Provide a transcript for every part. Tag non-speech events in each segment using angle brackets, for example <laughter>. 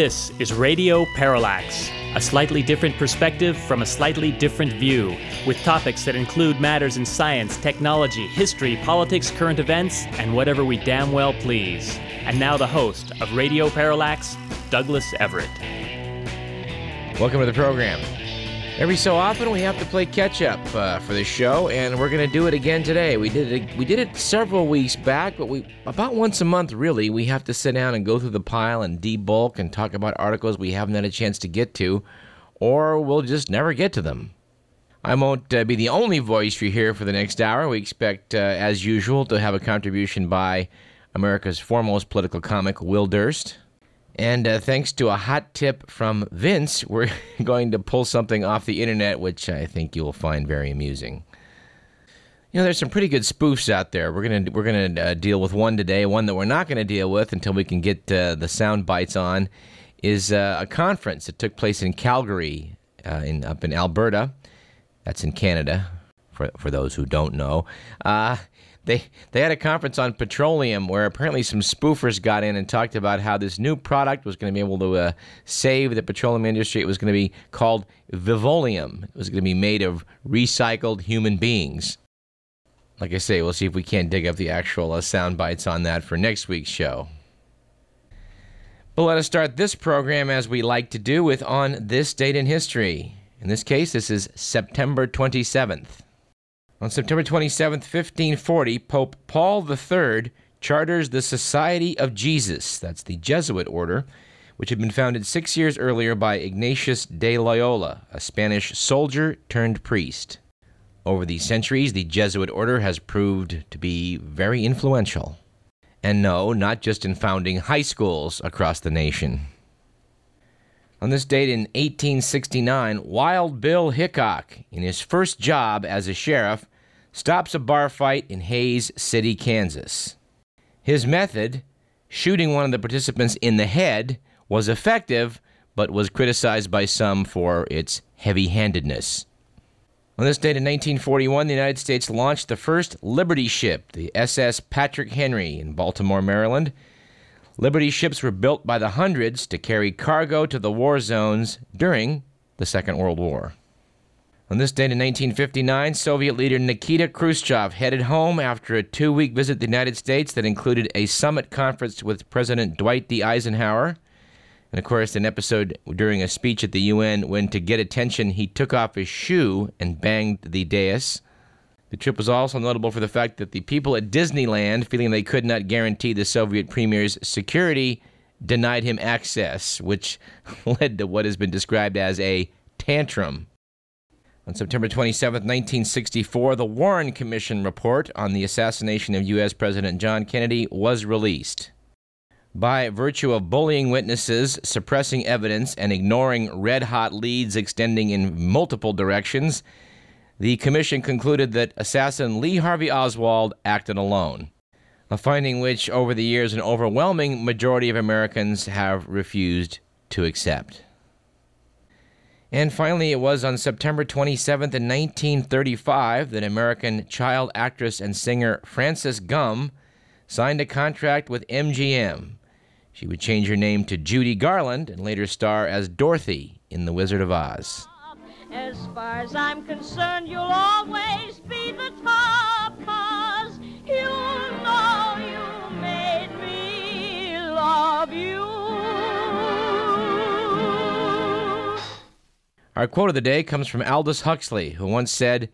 This is Radio Parallax, a slightly different perspective from a slightly different view, with topics that include matters in science, technology, history, politics, current events, and whatever we damn well please. And now the host of Radio Parallax, Douglas Everett. Welcome to the program. Every so often, we have to play catch up uh, for the show, and we're going to do it again today. We did it. We did it several weeks back, but we about once a month, really. We have to sit down and go through the pile and debulk and talk about articles we haven't had a chance to get to, or we'll just never get to them. I won't uh, be the only voice you hear for the next hour. We expect, uh, as usual, to have a contribution by America's foremost political comic, Will Durst. And uh, thanks to a hot tip from Vince, <laughs> we're going to pull something off the internet, which I think you'll find very amusing. You know, there's some pretty good spoofs out there. We're gonna we're gonna uh, deal with one today. One that we're not gonna deal with until we can get uh, the sound bites on is uh, a conference that took place in Calgary, uh, in up in Alberta. That's in Canada, for for those who don't know. They they had a conference on petroleum where apparently some spoofers got in and talked about how this new product was going to be able to uh, save the petroleum industry. It was going to be called Vivoleum. It was going to be made of recycled human beings. Like I say, we'll see if we can't dig up the actual uh, sound bites on that for next week's show. But let us start this program as we like to do with on this date in history. In this case, this is September 27th. On September 27, 1540, Pope Paul III charters the Society of Jesus, that's the Jesuit order, which had been founded six years earlier by Ignatius de Loyola, a Spanish soldier turned priest. Over the centuries, the Jesuit order has proved to be very influential. And no, not just in founding high schools across the nation. On this date in 1869, Wild Bill Hickok, in his first job as a sheriff, stops a bar fight in Hays City, Kansas. His method, shooting one of the participants in the head, was effective, but was criticized by some for its heavy handedness. On this date in 1941, the United States launched the first Liberty ship, the SS Patrick Henry, in Baltimore, Maryland. Liberty ships were built by the hundreds to carry cargo to the war zones during the Second World War. On this date in 1959, Soviet leader Nikita Khrushchev headed home after a two week visit to the United States that included a summit conference with President Dwight D. Eisenhower. And of course, an episode during a speech at the UN when, to get attention, he took off his shoe and banged the dais. The trip was also notable for the fact that the people at Disneyland, feeling they could not guarantee the Soviet premier's security, denied him access, which <laughs> led to what has been described as a tantrum. On September 27, 1964, the Warren Commission report on the assassination of U.S. President John Kennedy was released. By virtue of bullying witnesses, suppressing evidence, and ignoring red hot leads extending in multiple directions, the commission concluded that assassin Lee Harvey Oswald acted alone, a finding which, over the years, an overwhelming majority of Americans have refused to accept. And finally, it was on September 27th, in 1935, that American child actress and singer Frances Gumm signed a contract with MGM. She would change her name to Judy Garland and later star as Dorothy in The Wizard of Oz. As far as I'm concerned, you'll always be the top, cause you know you made me love you. Our quote of the day comes from Aldous Huxley, who once said,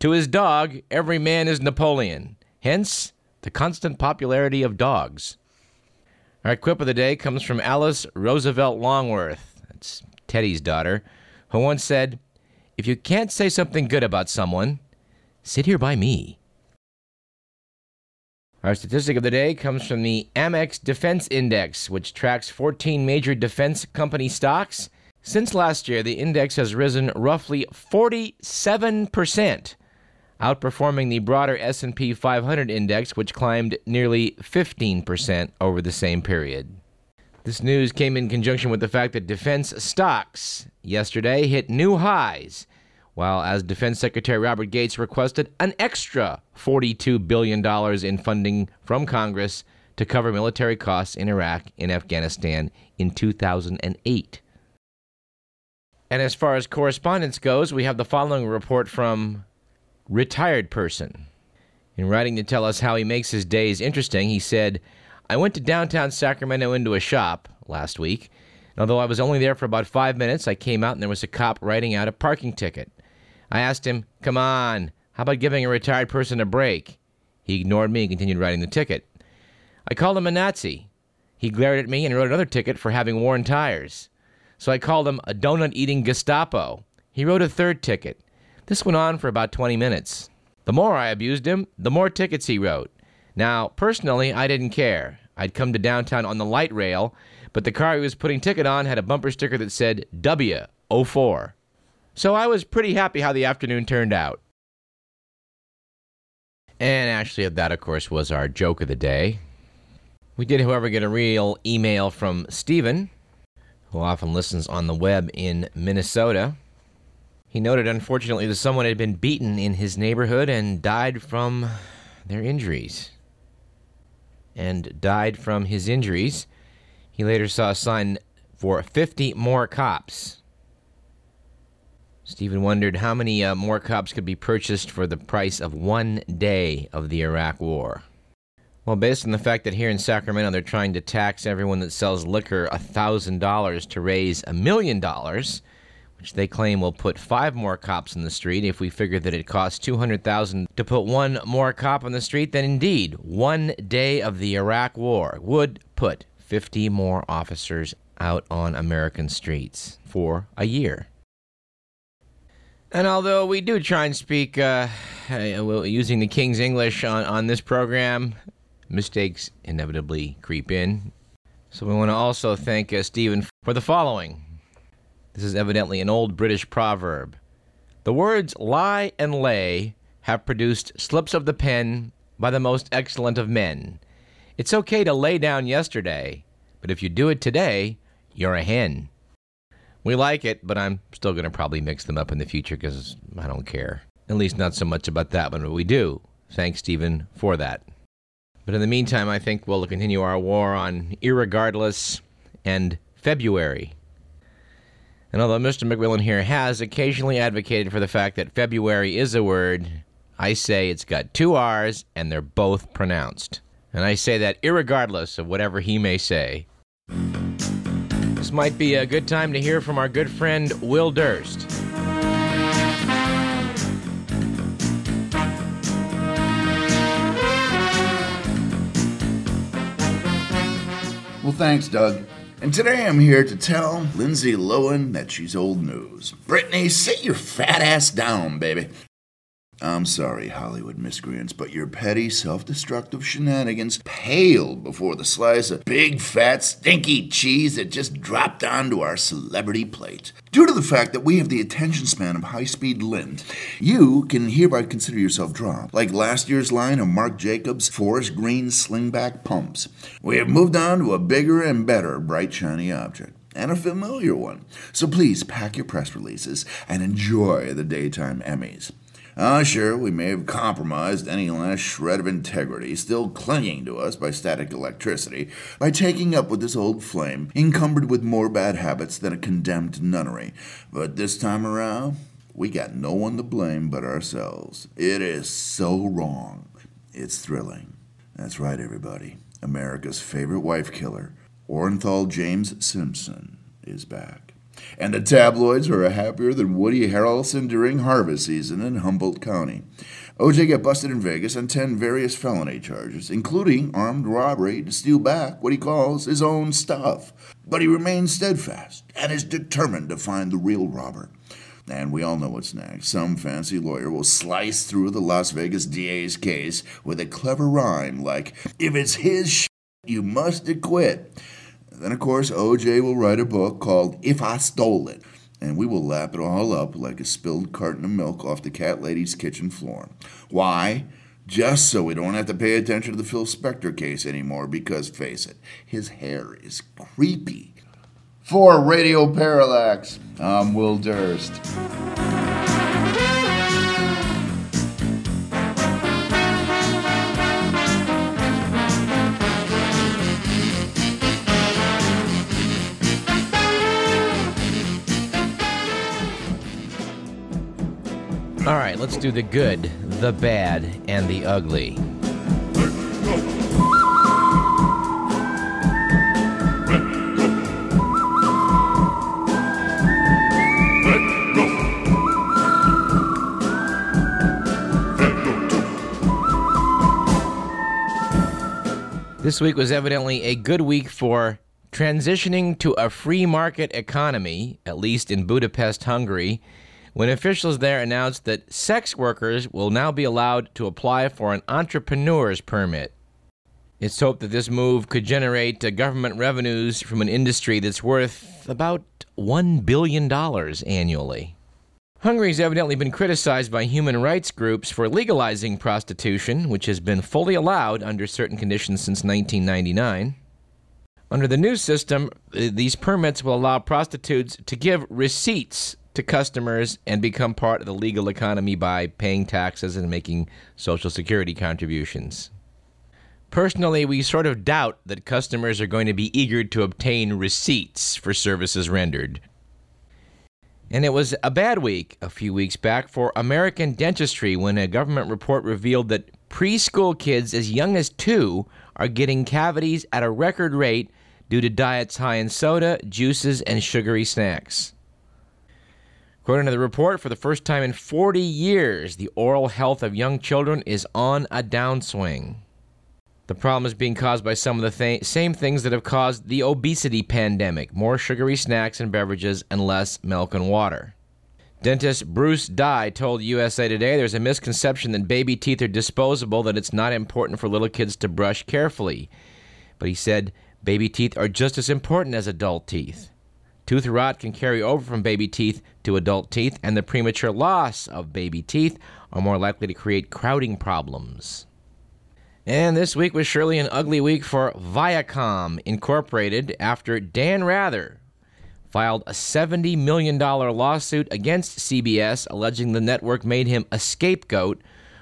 To his dog, every man is Napoleon. Hence, the constant popularity of dogs. Our quip of the day comes from Alice Roosevelt Longworth, that's Teddy's daughter, who once said, If you can't say something good about someone, sit here by me. Our statistic of the day comes from the Amex Defense Index, which tracks 14 major defense company stocks since last year, the index has risen roughly 47%, outperforming the broader S&P 500 index which climbed nearly 15% over the same period. This news came in conjunction with the fact that defense stocks yesterday hit new highs, while as Defense Secretary Robert Gates requested an extra $42 billion in funding from Congress to cover military costs in Iraq and Afghanistan in 2008. And as far as correspondence goes, we have the following report from Retired Person. In writing to tell us how he makes his days interesting, he said, I went to downtown Sacramento into a shop last week. And although I was only there for about five minutes, I came out and there was a cop writing out a parking ticket. I asked him, Come on, how about giving a retired person a break? He ignored me and continued writing the ticket. I called him a Nazi. He glared at me and wrote another ticket for having worn tires. So I called him a donut eating Gestapo. He wrote a third ticket. This went on for about 20 minutes. The more I abused him, the more tickets he wrote. Now, personally, I didn't care. I'd come to downtown on the light rail, but the car he was putting ticket on had a bumper sticker that said W04. So I was pretty happy how the afternoon turned out. And actually, that, of course, was our joke of the day. We did, however, get a real email from Stephen, who often listens on the web in Minnesota. He noted, unfortunately, that someone had been beaten in his neighborhood and died from their injuries. And died from his injuries. He later saw a sign for 50 more cops. Stephen wondered how many uh, more cops could be purchased for the price of one day of the Iraq War. Well, based on the fact that here in Sacramento they're trying to tax everyone that sells liquor $1,000 to raise a million dollars, which they claim will put five more cops in the street. If we figure that it costs 200,000 to put one more cop on the street, then indeed, one day of the Iraq War would put 50 more officers out on American streets for a year. And although we do try and speak uh, using the King's English on, on this program, mistakes inevitably creep in. So we want to also thank uh, Stephen for the following. This is evidently an old British proverb. The words lie and lay have produced slips of the pen by the most excellent of men. It's okay to lay down yesterday, but if you do it today, you're a hen. We like it, but I'm still going to probably mix them up in the future because I don't care. At least not so much about that one, but we do. Thanks, Stephen, for that. But in the meantime, I think we'll continue our war on Irregardless and February. And although Mr. McMillan here has occasionally advocated for the fact that February is a word, I say it's got two R's and they're both pronounced. And I say that irregardless of whatever he may say. This might be a good time to hear from our good friend Will Durst. Well, thanks, Doug. And today I'm here to tell Lindsay Lohan that she's old news. Britney, sit your fat ass down, baby. I'm sorry, Hollywood miscreants, but your petty, self destructive shenanigans pale before the slice of big, fat, stinky cheese that just dropped onto our celebrity plate. Due to the fact that we have the attention span of high speed lint, you can hereby consider yourself dropped, like last year's line of Marc Jacobs' forest green slingback pumps. We have moved on to a bigger and better bright, shiny object and a familiar one. So please pack your press releases and enjoy the daytime Emmys. Ah, uh, sure, we may have compromised any last shred of integrity still clinging to us by static electricity by taking up with this old flame, encumbered with more bad habits than a condemned nunnery. But this time around, we got no one to blame but ourselves. It is so wrong. It's thrilling. That's right, everybody. America's favorite wife killer, Orenthal James Simpson, is back. And the tabloids are happier than Woody Harrelson during harvest season in Humboldt County. OJ got busted in Vegas on 10 various felony charges, including armed robbery to steal back what he calls his own stuff. But he remains steadfast and is determined to find the real robber. And we all know what's next. Some fancy lawyer will slice through the Las Vegas DA's case with a clever rhyme like, if it's his sh, you must acquit. Then, of course, OJ will write a book called If I Stole It, and we will lap it all up like a spilled carton of milk off the cat lady's kitchen floor. Why? Just so we don't have to pay attention to the Phil Spector case anymore, because face it, his hair is creepy. For Radio Parallax, I'm Will Durst. Let's do the good, the bad, and the ugly. This week was evidently a good week for transitioning to a free market economy, at least in Budapest, Hungary, when officials there announced that sex workers will now be allowed to apply for an entrepreneur's permit. It's hoped that this move could generate uh, government revenues from an industry that's worth about $1 billion annually. Hungary's evidently been criticized by human rights groups for legalizing prostitution, which has been fully allowed under certain conditions since 1999. Under the new system, uh, these permits will allow prostitutes to give receipts to customers and become part of the legal economy by paying taxes and making social security contributions. Personally, we sort of doubt that customers are going to be eager to obtain receipts for services rendered. And it was a bad week a few weeks back for American dentistry when a government report revealed that preschool kids as young as two are getting cavities at a record rate due to diets high in soda, juices, and sugary snacks. According to the report, for the first time in 40 years, the oral health of young children is on a downswing. The problem is being caused by some of the th- same things that have caused the obesity pandemic more sugary snacks and beverages and less milk and water. Dentist Bruce Dye told USA Today there's a misconception that baby teeth are disposable, that it's not important for little kids to brush carefully. But he said baby teeth are just as important as adult teeth. Tooth rot can carry over from baby teeth to adult teeth, and the premature loss of baby teeth are more likely to create crowding problems. And this week was surely an ugly week for Viacom Incorporated after Dan Rather filed a $70 million lawsuit against CBS alleging the network made him a scapegoat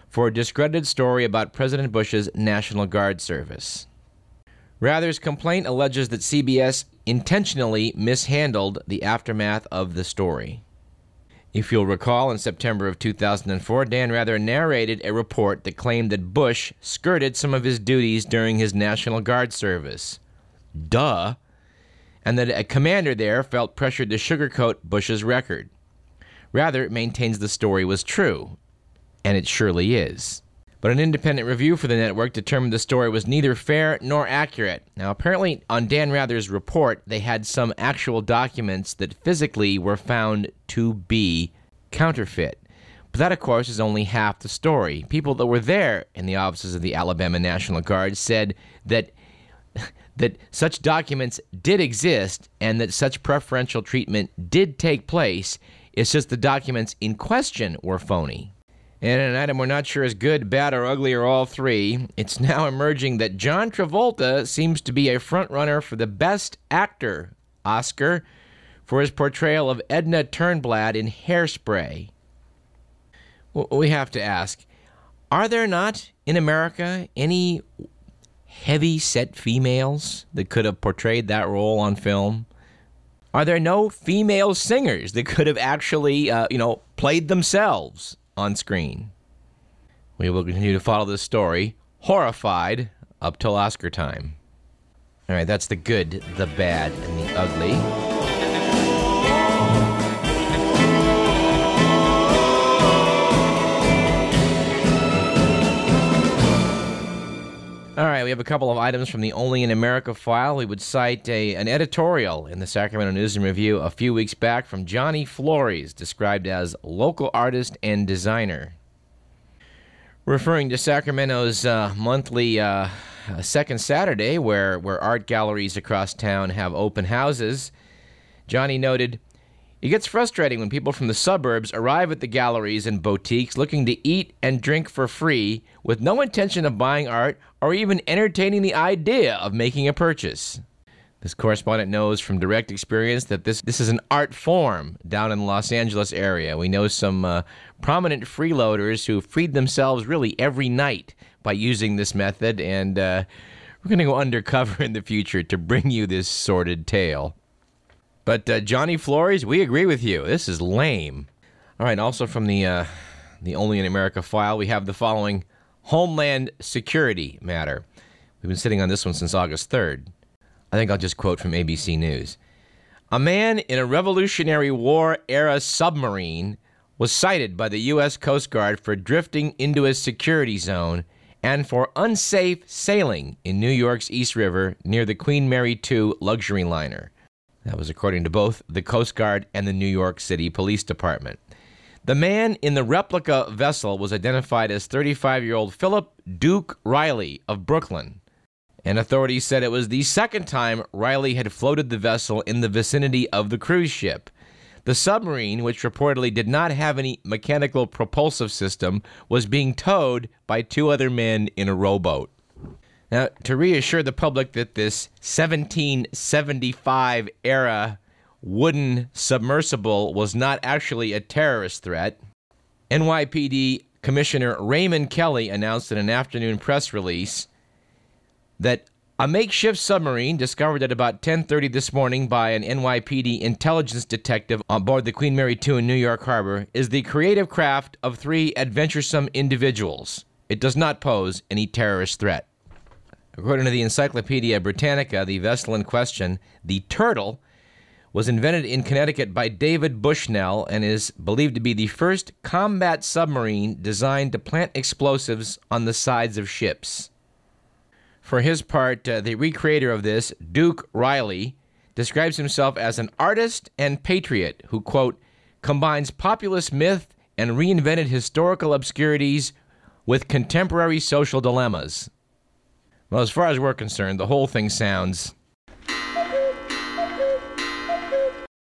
for a discredited story about President Bush's National Guard service. Rather's complaint alleges that CBS intentionally mishandled the aftermath of the story. If you'll recall, in September of 2004, Dan Rather narrated a report that claimed that Bush skirted some of his duties during his National Guard service. Duh. And that a commander there felt pressured to sugarcoat Bush's record. Rather, maintains the story was true. And it surely is. But an independent review for the network determined the story was neither fair nor accurate. Now, apparently, on Dan Rather's report, they had some actual documents that physically were found to be counterfeit. But that, of course, is only half the story. People that were there in the offices of the Alabama National Guard said that <laughs> that such documents did exist and that such preferential treatment did take place. It's just the documents in question were phony. And an item we're not sure is good, bad, or ugly, or all three, it's now emerging that John Travolta seems to be a frontrunner for the Best Actor Oscar for his portrayal of Edna Turnblad in Hairspray. We have to ask are there not in America any heavy set females that could have portrayed that role on film? Are there no female singers that could have actually, uh, you know, played themselves on screen? We will continue to follow this story, horrified, up till Oscar time. All right, that's the good, the bad, and the ugly. We have a couple of items from the Only in America file. We would cite a, an editorial in the Sacramento News and Review a few weeks back from Johnny Flores, described as local artist and designer. Referring to Sacramento's uh, monthly uh, second Saturday, where, where art galleries across town have open houses, Johnny noted, it gets frustrating when people from the suburbs arrive at the galleries and boutiques looking to eat and drink for free with no intention of buying art or even entertaining the idea of making a purchase. This correspondent knows from direct experience that this, this is an art form down in the Los Angeles area. We know some uh, prominent freeloaders who freed themselves really every night by using this method, and uh, we're going to go undercover <laughs> in the future to bring you this sordid tale. But uh, Johnny Flores, we agree with you. This is lame. All right. Also from the uh, the Only in America file, we have the following Homeland Security matter. We've been sitting on this one since August 3rd. I think I'll just quote from ABC News. A man in a Revolutionary War era submarine was cited by the U.S. Coast Guard for drifting into a security zone and for unsafe sailing in New York's East River near the Queen Mary II luxury liner. That was according to both the Coast Guard and the New York City Police Department. The man in the replica vessel was identified as 35 year old Philip Duke Riley of Brooklyn. And authorities said it was the second time Riley had floated the vessel in the vicinity of the cruise ship. The submarine, which reportedly did not have any mechanical propulsive system, was being towed by two other men in a rowboat. Now, to reassure the public that this 1775 era wooden submersible was not actually a terrorist threat, NYPD Commissioner Raymond Kelly announced in an afternoon press release that a makeshift submarine discovered at about 10:30 this morning by an NYPD intelligence detective on board the Queen Mary II in New York Harbor is the creative craft of three adventuresome individuals. It does not pose any terrorist threat. According to the Encyclopedia Britannica, the vessel in question, the Turtle, was invented in Connecticut by David Bushnell and is believed to be the first combat submarine designed to plant explosives on the sides of ships. For his part, uh, the recreator of this, Duke Riley, describes himself as an artist and patriot who, quote, combines populist myth and reinvented historical obscurities with contemporary social dilemmas. Well, as far as we're concerned, the whole thing sounds. I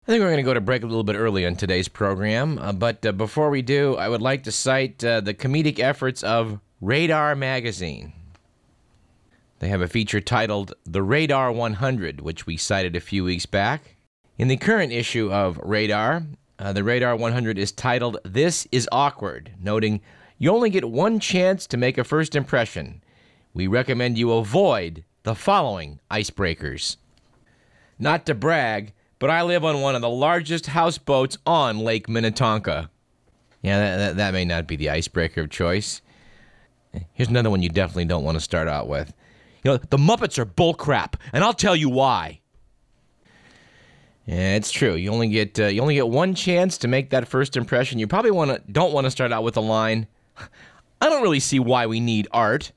think we're going to go to break a little bit early on today's program, uh, but uh, before we do, I would like to cite uh, the comedic efforts of Radar Magazine. They have a feature titled The Radar 100, which we cited a few weeks back. In the current issue of Radar, uh, the Radar 100 is titled This is Awkward, noting you only get one chance to make a first impression. We recommend you avoid the following icebreakers. Not to brag, but I live on one of the largest houseboats on Lake Minnetonka. Yeah, that, that, that, may not be the icebreaker of choice. Here's another one you definitely don't want to start out with. You know, the Muppets are bullcrap, and I'll tell you why. Yeah, it's true. You only get uh, you only get one chance to make that first impression. You probably want to don't want to start out with a line. I don't really see why we need art.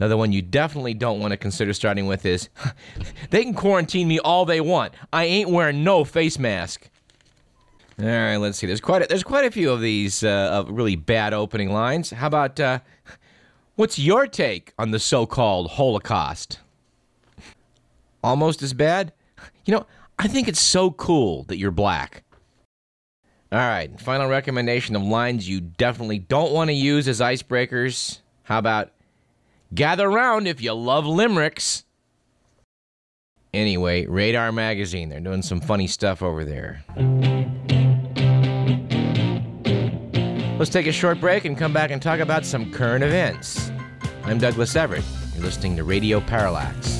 Another one you definitely don't want to consider starting with is <laughs> they can quarantine me all they want. I ain't wearing no face mask. All right, let's see. There's quite a, there's quite a few of these uh, really bad opening lines. How about uh, what's your take on the so-called Holocaust? Almost as bad. You know, I think it's so cool that you're black. All right, final recommendation of lines you definitely don't want to use as icebreakers. How about Gather round if you love limericks. Anyway, Radar Magazine, they're doing some funny stuff over there. Let's take a short break and come back and talk about some current events. I'm Douglas Everett. You're listening to Radio Parallax.